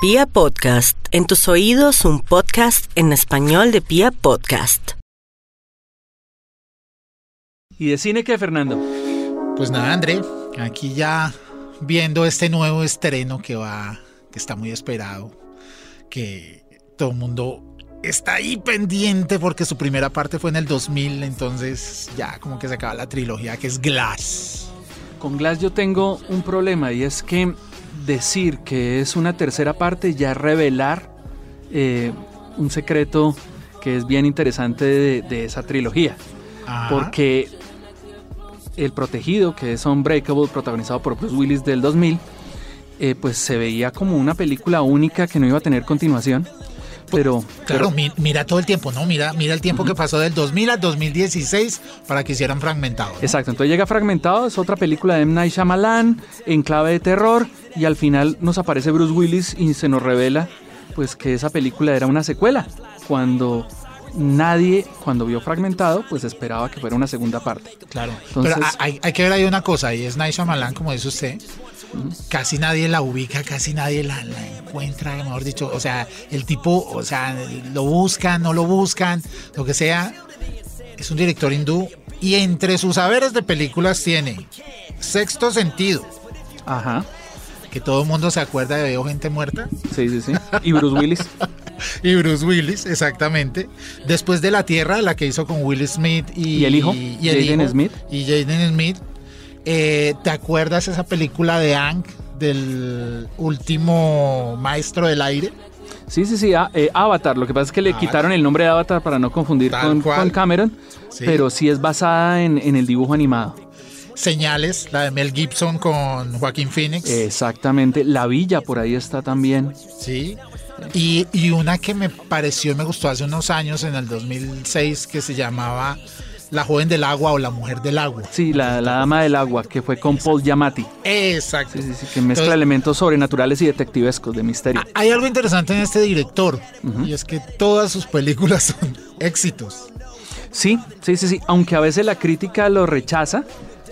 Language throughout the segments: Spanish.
Pia Podcast, en tus oídos un podcast en español de Pia Podcast. ¿Y de cine qué, Fernando? Pues nada, André, aquí ya viendo este nuevo estreno que va, que está muy esperado, que todo el mundo está ahí pendiente porque su primera parte fue en el 2000, entonces ya como que se acaba la trilogía que es Glass. Con Glass yo tengo un problema y es que decir que es una tercera parte ya revelar eh, un secreto que es bien interesante de, de esa trilogía. Ajá. Porque El Protegido, que es Unbreakable, protagonizado por Bruce Willis del 2000, eh, pues se veía como una película única que no iba a tener continuación. Pero, Claro, pero- mi- mira todo el tiempo, ¿no? Mira, mira el tiempo que pasó del 2000 al 2016 para que hicieran fragmentado. ¿no? Exacto, entonces llega Fragmentado, es otra película de M. Night Shyamalan, en clave de terror, y al final nos aparece Bruce Willis y se nos revela pues que esa película era una secuela, cuando nadie, cuando vio Fragmentado, pues esperaba que fuera una segunda parte. Claro. Entonces- Pero hay, hay que ver ahí una cosa, y es Night Shyamalan, como dice usted. Casi nadie la ubica, casi nadie la, la encuentra, mejor dicho. O sea, el tipo, o sea, lo buscan, no lo buscan, lo que sea. Es un director hindú y entre sus saberes de películas tiene Sexto Sentido, Ajá, que todo el mundo se acuerda de Veo Gente Muerta, sí, sí, sí. Y Bruce Willis, y Bruce Willis, exactamente. Después de La Tierra, la que hizo con Will Smith y, ¿Y el hijo? y el Jaden hijo, Smith. Y Jaden Smith. Eh, ¿Te acuerdas esa película de Ang, del último maestro del aire? sí, sí, sí, a- eh, Avatar, lo que pasa es que le Avatar. quitaron el nombre de Avatar para no confundir con, Cameron, Sí. pero sí es basada en, en el dibujo animado. Señales, la de Mel Gibson con Joaquín Phoenix. Exactamente, La Villa por ahí está también. Sí. Y, y una que me pareció y me gustó hace unos años, en el 2006, que se llamaba La joven del agua o La mujer del agua. Sí, la, la Dama del Agua, que fue con Paul Giamatti. Exacto. Sí, sí, sí, que mezcla Entonces- elementos sobrenaturales y detectivescos de misterio. Hay algo interesante en este director y es que todas sus películas son éxitos. Sí, sí, sí, sí. Aunque a veces la crítica lo rechaza,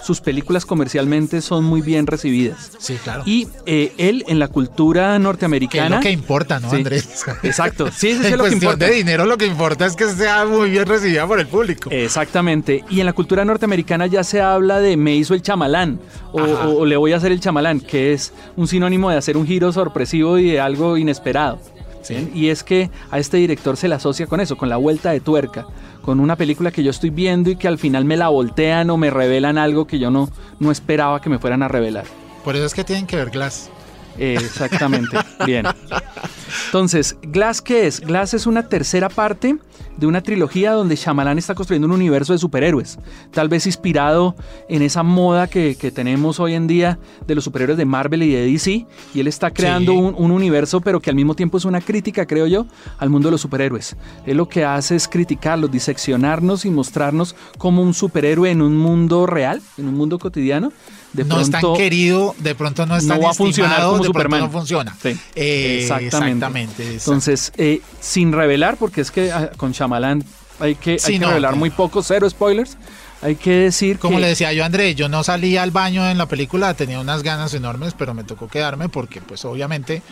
sus películas comercialmente son muy bien recibidas. Sí, claro. Y eh, él en la cultura que es norteamericana. lo que importa, ¿no, Sí. Andrés? Exacto, sí, sí, sí, en es lo que importa. de dinero lo que importa es que sea muy bien recibida por el público. Exactamente. Y en la cultura norteamericana ya se habla de me hizo el chamalán o, o le voy a hacer el chamalán, que es un sinónimo de hacer un giro sorpresivo y de algo inesperado. ¿bien? Y es que a este director se le asocia con eso, con la vuelta de tuerca, con una película que yo estoy viendo y que al final me la voltean o me revelan algo que yo no, no esperaba que me fueran a revelar. Por eso es que tienen que ver Glass. Eh, Exactamente, bien. Entonces, Glass, ¿qué es? Glass es una tercera parte de una trilogía donde Shyamalan está construyendo un universo de superhéroes, tal vez inspirado en esa moda que, que tenemos hoy en día de los superhéroes de Marvel y de DC, y él está creando Sí. un, un universo, pero que al mismo tiempo es una crítica, creo yo, al mundo de los superhéroes. Él lo que hace es criticarlos, diseccionarnos y mostrarnos como un superhéroe en un mundo real, en un mundo cotidiano. De no es tan pronto- querido, de pronto no es no tan va a funcionar como de pronto Superman. no funciona. Sí, Eh, exactamente. exactamente, exacto. Entonces, eh, sin revelar, porque es que ah, con Shyamalan hay que, hay Sí, que no, revelar no. muy poco, cero spoilers. Hay que decir Como que le decía yo a André, yo no salí al baño en la película, tenía unas ganas enormes, pero me tocó quedarme porque pues obviamente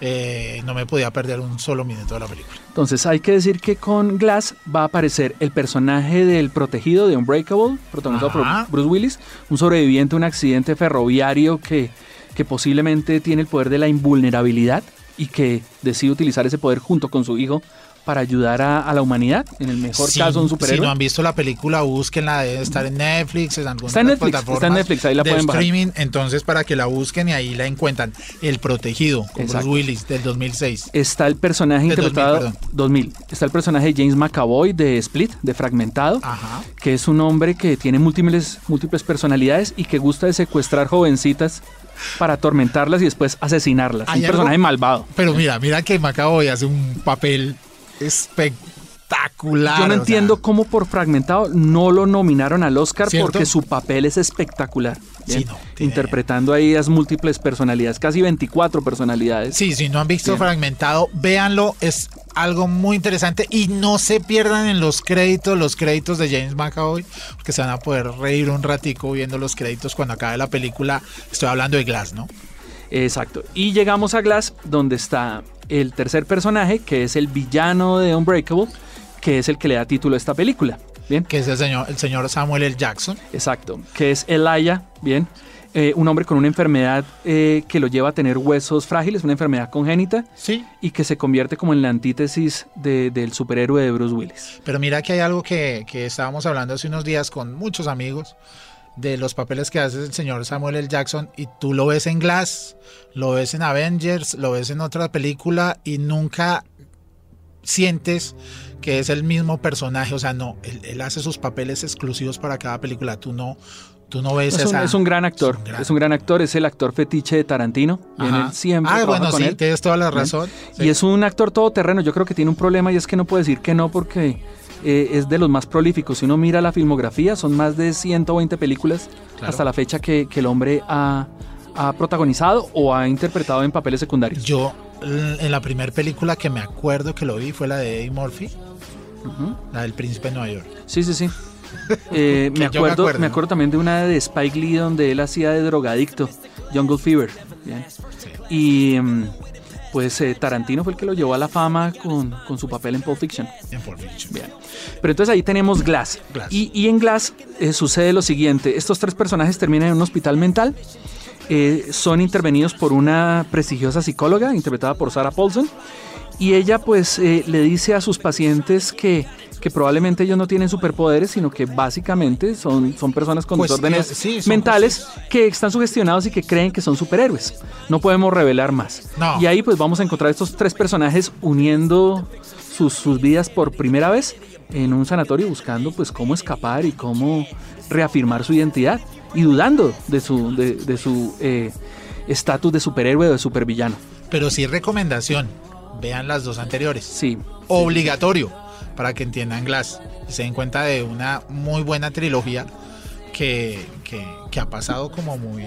eh, no me podía perder un solo minuto de la película. entonces hay que decir que con Glass va a aparecer el personaje del protegido de Unbreakable, protagonizado Ajá. por Bruce Willis, un sobreviviente de un accidente ferroviario que, que posiblemente tiene el poder de la invulnerabilidad y que decide utilizar ese poder junto con su hijo para ayudar a, a la humanidad, en el mejor Si- caso un Si superhéroe. no han visto la película, búsquenla, debe estar en Netflix, en algunas Está en Netflix, plataformas está en Netflix, ahí la de pueden bajar. streaming, entonces para que la busquen y ahí la encuentran. El Protegido, con. Bruce Willis, del 2006. Está el personaje interpretado 2000, perdón. 2000. Está el personaje de James McAvoy de Split, de Fragmentado, Ajá. que es un hombre que tiene múltiples, múltiples personalidades y que gusta de secuestrar jovencitas para atormentarlas y después asesinarlas. Un algo- personaje malvado. Pero mira, mira que Macaboy hace un papel espectacular. Yo no sea, entiendo cómo por Fragmentado no lo nominaron al Oscar ¿Cierto? porque su papel es espectacular. Sí, no, Interpretando ahí las múltiples personalidades, casi 24 personalidades. Sí, si no han visto Bien. Fragmentado, véanlo, es algo muy interesante y no se pierdan en los créditos, los créditos de James McAvoy, porque se van a poder reír un ratico viendo los créditos cuando acabe la película. Estoy hablando de Glass, ¿no? Exacto. Y llegamos a Glass, donde está el tercer personaje, que es el villano de Unbreakable, que es el que le da título a esta película. Bien. Que es el señor, el señor Samuel L. Jackson. Exacto. Que es Elijah, bien. Eh, un hombre con una enfermedad eh, que lo lleva a tener huesos frágiles, una enfermedad congénita. Sí. Y que se convierte como en la antítesis de- del superhéroe de Bruce Willis. Pero mira que hay algo que, que estábamos hablando hace unos días con muchos amigos de los papeles que hace el señor Samuel L. Jackson y tú lo ves en Glass, lo ves en Avengers, lo ves en otra película y nunca sientes que es el mismo personaje, o sea, no, él, él hace sus papeles exclusivos para cada película, tú no, tú no ves Es un, esa- es un gran actor. es un gran- Es un gran actor. Es el actor fetiche de Tarantino. Siempre Ah, bueno, con sí, él. tienes toda la razón. Y es un actor todoterreno. Yo creo que tiene un problema y es que no puede decir que no porque eh, es de los más prolíficos. Si uno mira la filmografía, son más de 120 películas Claro. hasta la fecha que, que el hombre ha, ha protagonizado o ha interpretado en papeles secundarios. Yo, en la primera película que me acuerdo que lo vi fue la de Eddie Murphy, Ujú. la del Príncipe de Nueva York. Sí, sí, sí. Eh, me, yo me acuerdo, acuerdo, me acuerdo también de una de Spike Lee donde él hacía de drogadicto, Jungle Fever. Bien. Y mm, pues eh, Tarantino fue el que lo llevó a la fama con, con su papel en Pulp Fiction. En Pulp Fiction. Bien. Pero entonces ahí tenemos Glass. Glass. Y, y en Glass eh, sucede lo siguiente. Estos tres personajes terminan en un hospital mental. eh, son intervenidos por una prestigiosa psicóloga interpretada por Sarah Paulson. Y ella pues eh, le dice a sus pacientes que, que probablemente ellos no tienen superpoderes, sino que básicamente son, son personas con Pues, desórdenes eh, sí, mentales que están sugestionados y que creen que son superhéroes. No podemos revelar más. No. Y ahí pues vamos a encontrar estos tres personajes uniendo sus, sus vidas por primera vez en un sanatorio buscando pues cómo escapar y cómo reafirmar su identidad y dudando de su de, de su eh, estatus de superhéroe o de supervillano. Pero sí recomendación, vean las dos anteriores. Sí. Obligatorio para que entiendan Glass y se den cuenta de una muy buena trilogía que, que, que ha pasado como muy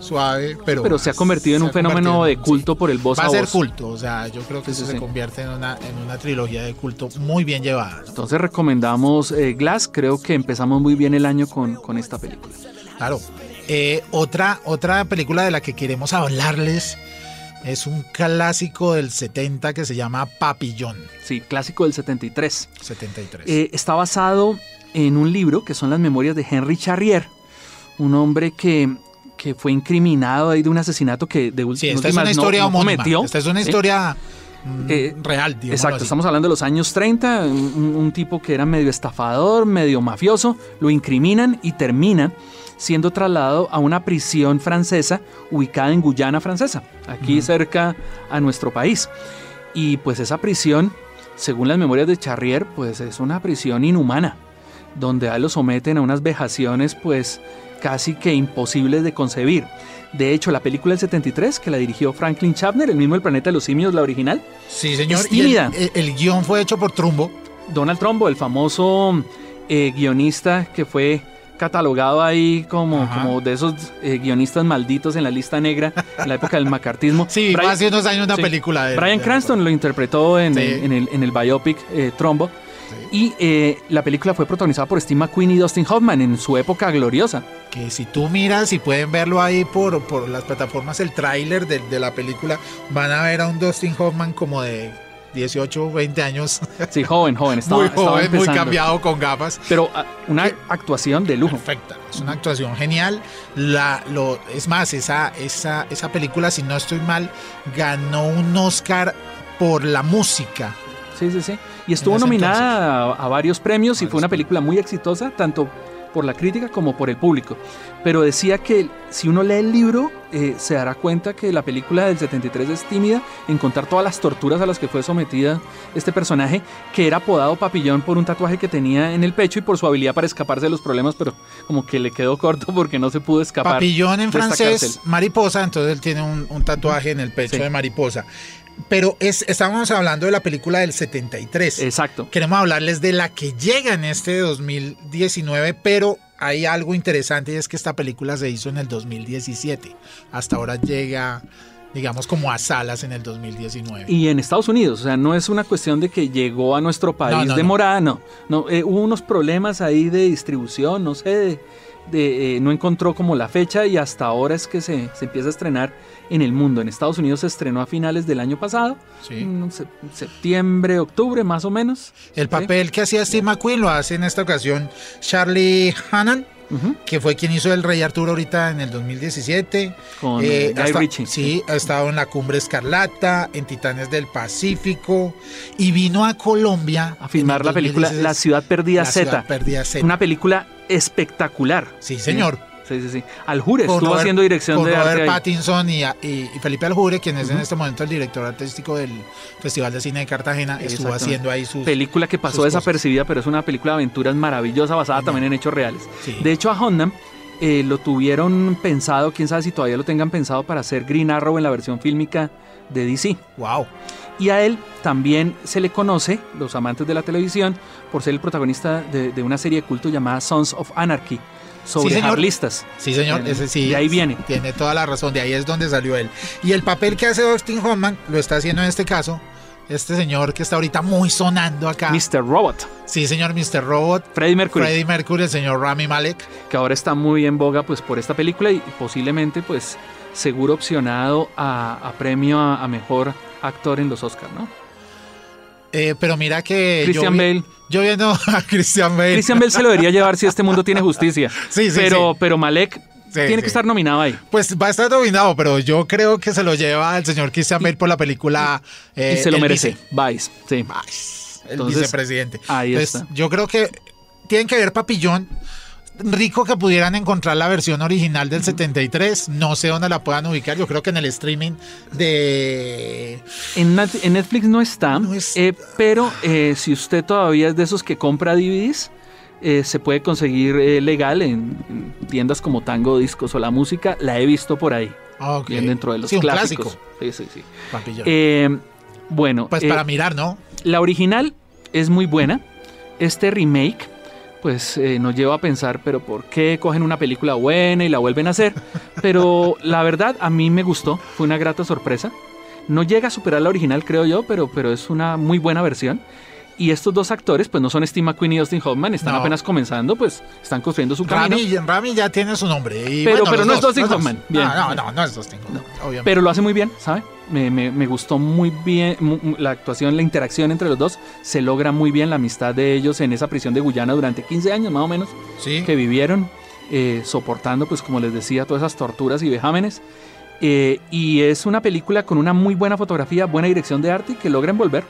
suave, pero, Pero se ha convertido en un fenómeno de culto sí. por el voz Va a a ser voz. culto, o sea, yo creo que Sí, eso se convierte en una, en una trilogía de culto muy bien llevada. ¿no? Entonces recomendamos eh, Glass. Creo que empezamos muy bien el año con, con esta película. Claro. Eh, otra, otra película de la que queremos hablarles es un clásico del 70 que se llama Papillón. Sí, clásico del 73. 73. Eh, está basado en un libro que son las memorias de Henry Charrier, un hombre que, que fue incriminado ahí de un asesinato que de sí, últimas esta es una historia no, cometió. Esta es una ¿sí? historia mm, Eh, real, Exacto, así. estamos hablando de los años 30, un, un tipo que era medio estafador, medio mafioso, lo incriminan y termina siendo trasladado a una prisión francesa ubicada en Guyana francesa, aquí cerca a nuestro país. Y pues esa prisión, según las memorias de Charrier, pues es una prisión inhumana, donde a él lo someten a unas vejaciones pues casi que imposibles de concebir. De hecho, la película del 73, que la dirigió Franklin Schaffner, el mismo El Planeta de los Simios, la original, Sí, señor. es y el- tímida. El, el guion fue hecho por Trumbo. Donald Trumbo, el famoso eh, guionista que fue catalogado ahí como, como de esos eh, guionistas malditos en la lista negra en la época del macartismo. Sí, Brian- hace unos años una sí. película de Brian de- Cranston lo interpretó en, Sí. en el, en el biopic eh, Trumbo. Y eh, la película fue protagonizada por Steve McQueen y Dustin Hoffman en su época gloriosa. Que si tú miras y pueden verlo ahí por, por las plataformas, el tráiler de, de la película, van a ver a un Dustin Hoffman como de 18, 20 años. Sí, joven, joven. Estaba, muy estaba joven, muy cambiado con gafas. Pero ah, una actuación de lujo. Perfecta, es una actuación genial. La, lo, es más, esa, esa, esa película, si no estoy mal, ganó un Oscar por la música. Sí, sí, sí. Y estuvo nominada a, a varios premios y Varios fue una película muy exitosa, tanto por la crítica como por el público. Pero decía que si uno lee el libro, eh, se dará cuenta que la película del 73 es tímida en contar todas las torturas a las que fue sometida este personaje, que era apodado Papillón por un tatuaje que tenía en el pecho y por su habilidad para escaparse de los problemas, pero como que le quedó corto porque no se pudo escapar. Papillón en francés, mariposa, entonces él tiene un, un tatuaje en el pecho Sí. de mariposa. Pero es, estábamos hablando de la película del 73. Exacto. Queremos hablarles de la que llega en este 2019, pero hay algo interesante y es que esta película se hizo en el 2017. Hasta ahora llega, digamos, como a salas en el 2019. Y en Estados Unidos, o sea, no es una cuestión de que llegó a nuestro país No, no, no. demorada, no. no eh, hubo unos problemas ahí de distribución, no sé, de, de, eh, no encontró como la fecha y hasta ahora es que se, se empieza a estrenar en el mundo. En Estados Unidos se estrenó a finales del año pasado, Sí. en septiembre, octubre más o menos. El papel que hacía Steve McQueen lo hace en esta ocasión Charlie Hannan, que fue quien hizo El Rey Arturo ahorita en el 2017. Con Eh, Guy ha esta- Ritchie. Sí, ha estado en La Cumbre Escarlata, en Titanes del Pacífico y vino a Colombia A filmar la el película 2016. La Ciudad Perdida Z. Ciudad Perdida Z. Una película espectacular. Sí, señor. Sí, sí, sí. Aljure Con estuvo Robert- haciendo dirección de Robert arte. Pattinson y, y- y Felipe Aljure, quien es en este momento el director artístico del Festival de Cine de Cartagena, estuvo haciendo ahí sus... Película que pasó desapercibida, pero es una película de aventuras maravillosa basada Genial. también en hechos reales. Sí. De hecho, a Honda eh, lo tuvieron pensado, quién sabe si todavía lo tengan pensado para hacer Green Arrow en la versión fílmica de DC. Wow. Y a él también se le conoce, los amantes de la televisión, por ser el protagonista de, de una serie de culto llamada Sons of Anarchy, sobre Sí, señor. harlistas. Sí, señor, Eh, ese sí. de ahí viene. Tiene toda la razón, de ahí es donde salió él. Y el papel que hace Dustin Hoffman lo está haciendo en este caso este señor que está ahorita muy sonando acá. Mr. Robot, Sí, señor Mr. Robot. Freddie Mercury, Freddie Mercury, el señor Rami Malek. que ahora está muy en boga pues por esta película y posiblemente pues seguro opcionado a, a premio a, a mejor actor en los Oscars, ¿no? Eh, pero mira que. yo Christian vi- Bale. Yo viendo a Christian Bale. Christian Bale se lo debería llevar si este mundo tiene justicia. Sí, sí, pero, sí. pero Malek Sí, tiene sí. que estar nominado ahí. Pues va a estar dominado, pero yo creo que se lo lleva el señor Christian Bale por la película. eh, y se lo merece. Vice. Vice, sí. Vice, el Entonces, vicepresidente. ahí Entonces, está. Yo creo que tienen que ver Papillón. Rico que pudieran encontrar la versión original del 73. No sé dónde la puedan ubicar. Yo creo que en el streaming de. En, Netflix no está, No está. eh, pero eh, si usted todavía es de esos que compra DVDs, eh, se puede conseguir legal en, en tiendas como Tango Discos o La Música. La he visto por ahí, Ah, bien dentro de los Sí, un clásicos. clásico. Sí, sí, sí. Bueno, pues para mirar, ¿no? la original es muy buena. Este remake, pues eh, nos lleva a pensar, pero ¿por qué cogen una película buena y la vuelven a hacer? Pero la verdad, a mí me gustó, fue una grata sorpresa. No llega a superar la original, creo yo, pero, pero es una muy buena versión. Y estos dos actores, pues no son Steve McQueen y Dustin Hoffman, están No. apenas comenzando, pues están construyendo su camino. Rami, Rami ya tiene su nombre. y Pero- bueno, pero no es Dustin. Hoffman. Bien. No, no, no, no es Dustin Hoffman. Pero lo hace muy bien, ¿sabe? Me, me- me gustó muy bien la actuación, la interacción entre los dos. Se logra muy bien la amistad de ellos en esa prisión de Guyana durante 15 años más o menos sí. que vivieron, eh, soportando, pues como les decía, todas esas torturas y vejámenes. Eh, y es una película con una muy buena fotografía, buena dirección de arte y que logra envolver.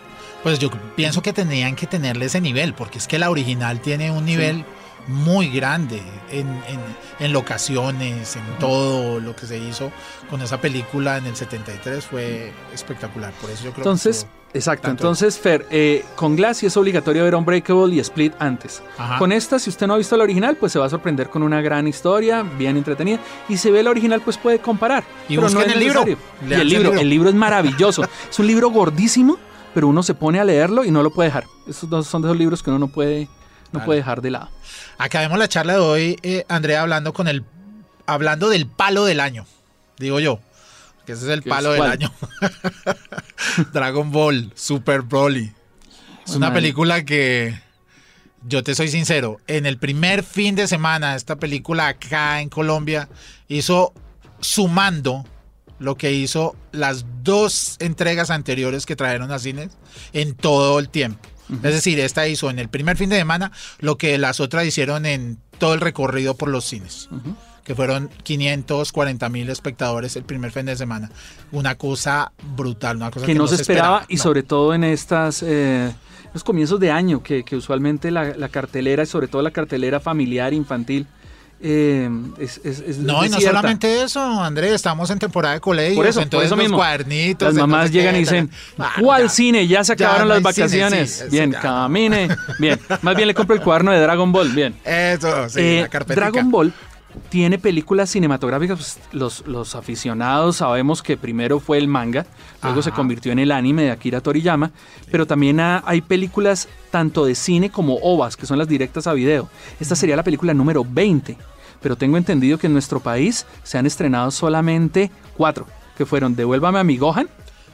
Pues yo pienso que tendrían que tenerle ese nivel, porque es que la original tiene un nivel muy grande en, en- en locaciones, en todo lo que se hizo con esa película en el 73 fue espectacular. Por eso yo creo Entonces, que... exacto. tanto- Entonces, Fer, eh, con Glass sí es obligatorio ver Unbreakable y Split antes. Ajá. Con esta, si usted no ha visto la original, pues se va a sorprender con una gran historia, bien entretenida. Y si ve la original, pues puede comparar. Y pero no es el libro. Y el libro. el libro es maravilloso. es un libro gordísimo, pero uno se pone a leerlo y no lo puede dejar. Esos dos son de esos libros que uno no puede, no Vale. puede dejar de lado. Acabemos la charla de hoy, eh, Andrea, hablando con el hablando del palo del año, digo yo, que ese es el ¿Qué palo es del año. Dragon Ball, Super Broly. Es una película que yo te soy sincero, en el primer fin de semana esta película acá en Colombia hizo sumando lo que hizo las dos entregas anteriores que trajeron a cines en todo el tiempo. Es decir, esta hizo en el primer fin de semana lo que las otras hicieron en todo el recorrido por los cines, que fueron 540 mil espectadores el primer fin de semana. Una cosa brutal, una cosa que, no se esperaba, y no. sobre todo en estas eh, los comienzos de año, que, que usualmente la, la cartelera, y sobre todo la cartelera familiar, infantil, eh, es, es- es No, y no solamente eso, Andrés, estamos en temporada de colegios, Por eso, por entonces eso los mismo. cuadernitos. Las mamás llegan y dicen, ah, ¿cuál ya. cine? Ya se Ya acabaron no las hay cine, sí, vacaciones. eso bien, ya. camine. Bien, más bien le compro el cuaderno de Dragon Ball. Bien. Eso, sí, Eh, la. Dragon Ball tiene películas cinematográficas. pues, los, los aficionados sabemos que primero fue el manga, luego se convirtió en el anime de Akira Toriyama, pero también ha- hay películas tanto de cine como OVAs, que son las directas a video. Esta sería la película número 20, pero tengo entendido que en nuestro país se han estrenado solamente cuatro, que fueron Devuélvame a mi Gohan,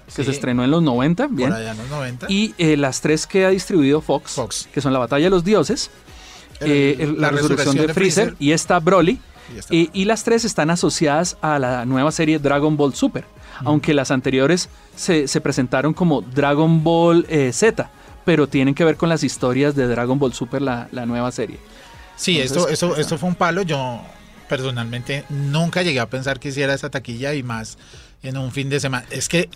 que Sí. se estrenó en los 90, bien, Por allá en los 90. y eh, las tres que ha distribuido Fox, Fox. que son La Batalla de los Dioses, eh, el- la, resurrección, de, Freezer, y está Broly. Y las tres están asociadas a la nueva serie Dragon Ball Super, aunque las anteriores se, se presentaron como Dragon Ball eh, Z, pero tienen que ver con las historias de Dragon Ball Super, la, la nueva serie. Sí, Entonces, esto, esto, esto fue un palo. Yo personalmente nunca llegué a pensar que hiciera esa taquilla y más en un fin de semana. Es que,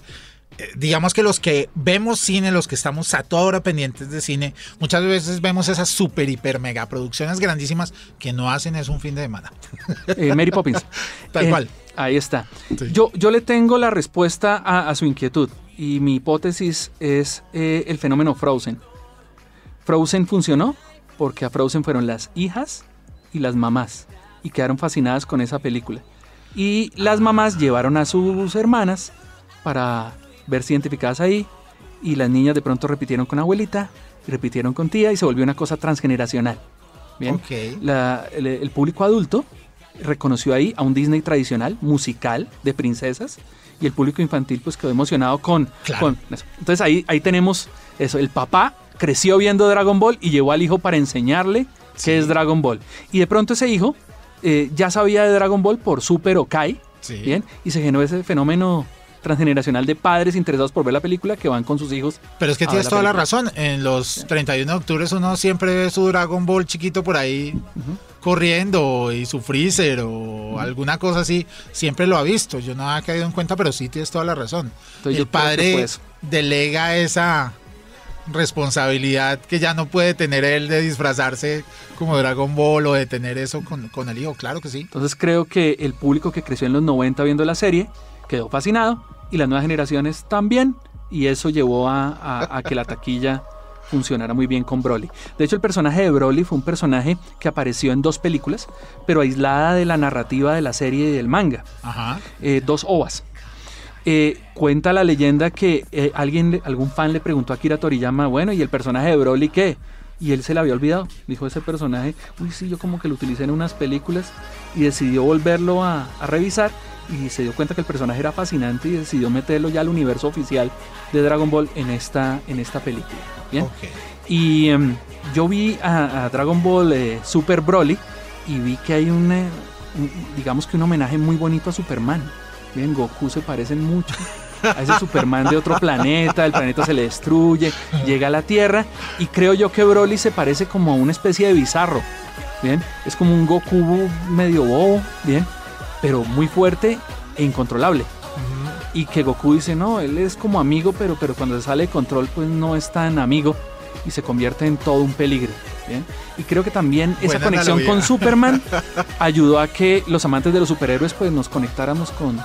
digamos que los que vemos cine, los que estamos a toda hora pendientes de cine, muchas veces vemos esas super, hiper, mega producciones grandísimas que no hacen eso un fin de semana. Eh, Mary Poppins. Tal Eh, cual. Ahí está. Sí. Yo, yo le tengo la respuesta a, a su inquietud y mi hipótesis es eh, el fenómeno Frozen. Frozen funcionó porque a Frozen fueron las hijas y las mamás y quedaron fascinadas con esa película. Y las mamás llevaron a sus hermanas para verse identificadas ahí y las niñas de pronto repitieron con abuelita, repitieron con tía y se volvió una cosa transgeneracional. Bien. La- el, el público adulto reconoció ahí a un Disney tradicional, musical, de princesas, y el público infantil pues quedó emocionado con, Claro. con eso. Entonces ahí, ahí tenemos eso, el papá creció viendo Dragon Ball y llevó al hijo para enseñarle Sí. qué es Dragon Ball. Y de pronto ese hijo eh, ya sabía de Dragon Ball por Super o Kai, Sí. ¿bien? Y se generó ese fenómeno transgeneracional de padres interesados por ver la película que van con sus hijos. Pero es que tienes toda la razón. En los 31 de octubre uno siempre ve su Dragon Ball chiquito por ahí corriendo y su Freezer o alguna cosa así. Siempre lo ha visto. Yo no había caído en cuenta, pero sí tienes toda la razón. Entonces, El padre delega esa responsabilidad que ya no puede tener él de disfrazarse como Dragon Ball o de tener eso con, con el hijo. Claro que sí. Entonces creo que el público que creció en los 90 viendo la serie quedó fascinado y las nuevas generaciones también y eso llevó a, a- a que la taquilla funcionara muy bien con Broly. De hecho el personaje de Broly fue un personaje que apareció en dos películas, pero aislada de la narrativa de la serie y del manga. Ajá. Eh, dos ovas. Eh, cuenta la leyenda que eh, alguien, algún fan le preguntó a Akira Toriyama, bueno, ¿y el personaje de Broly qué? Y él se le había olvidado. Dijo ese personaje, uy, sí, yo como que lo utilicé en unas películas y decidió volverlo a, a revisar y se dio cuenta que el personaje era fascinante y decidió meterlo ya al universo oficial de Dragon Ball en esta, en esta película. Bien. Y em, yo vi a, a Dragon Ball eh, Super Broly y vi que hay un, eh, un- digamos que un homenaje muy bonito a Superman. Bien, Goku se parecen mucho a ese Superman de otro planeta, el planeta se le destruye, llega a la Tierra y creo yo que Broly se parece como a una especie de bizarro. Bien, es como un Goku medio bobo, bien, pero muy fuerte e incontrolable y que Goku dice, no, él es como amigo, pero, pero cuando se sale de control, pues no es tan amigo y se convierte en todo un peligro. ¿bien? Y creo que también esa conexión analogía. con Superman ayudó a que los amantes de los superhéroes pues nos conectáramos con,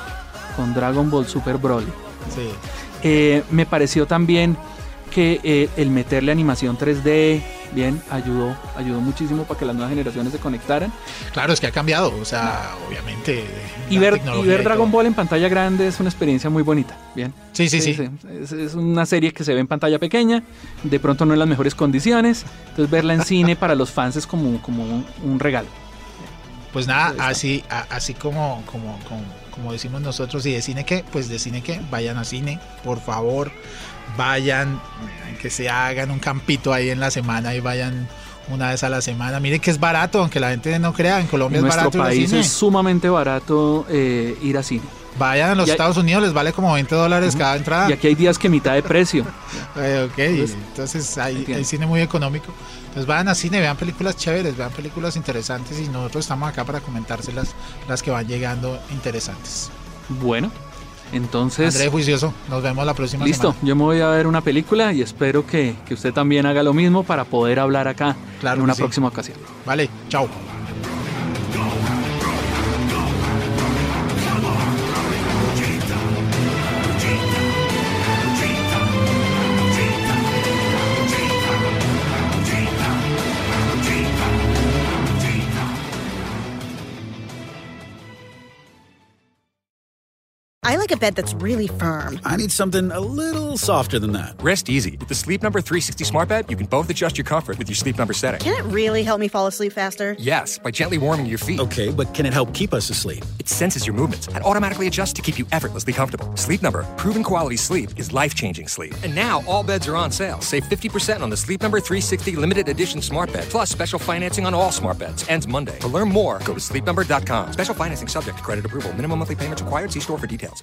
con Dragon Ball Super Broly. Sí. Eh, me pareció también que eh, el meterle animación 3D, bien, ayudó, ayudó muchísimo para que las nuevas generaciones se conectaran. Claro, es que ha cambiado. O sea, obviamente. Y ver, y ver y Dragon todo. Ball en pantalla grande es una experiencia muy bonita, bien. Sí, sí, sí. Es, es una serie que se ve en pantalla pequeña, de pronto no en las mejores condiciones, entonces verla en cine para los fans es como, como un, un regalo. Pues nada, así, así como, como, como, como decimos nosotros, y de cine que, pues de cine que, vayan a cine, por favor, vayan, que se hagan un campito ahí en la semana y vayan una vez a la semana. Miren que es barato, aunque la gente no crea, en Colombia En es nuestro barato ir país cine. es sumamente barato eh, ir a cine. Vayan a los Y hay- Estados Unidos, les vale como 20 dólares cada entrada. Y aquí hay días que mitad de precio. Eh, ok, Entonces, entonces hay, cine muy económico. Entonces vayan a cine, vean películas chéveres, vean películas interesantes y nosotros estamos acá para comentárselas las que van llegando interesantes. Bueno, entonces... André Juicioso, nos vemos la próxima Listo, semana. yo me voy a ver una película y espero que, que usted también haga lo mismo para poder hablar acá Claro en una sí. próxima ocasión. Vale, chao. I like a bed that's really firm. I need something a little softer than that. Rest easy. With the Sleep Number 360 smart bed, you can both adjust your comfort with your Sleep Number setting. Can it really help me fall asleep faster? Yes, by gently warming your feet. Okay, but can it help keep us asleep? It senses your movements and automatically adjusts to keep you effortlessly comfortable. Sleep Number, proven quality sleep is life-changing sleep. And now all beds are on sale. Save 50% on the Sleep Number 360 limited edition smart bed, plus special financing on all smart beds. Ends Monday. To learn more, go to sleepnumber.com. Special financing subject to credit approval. Minimum monthly payments required. See store for details.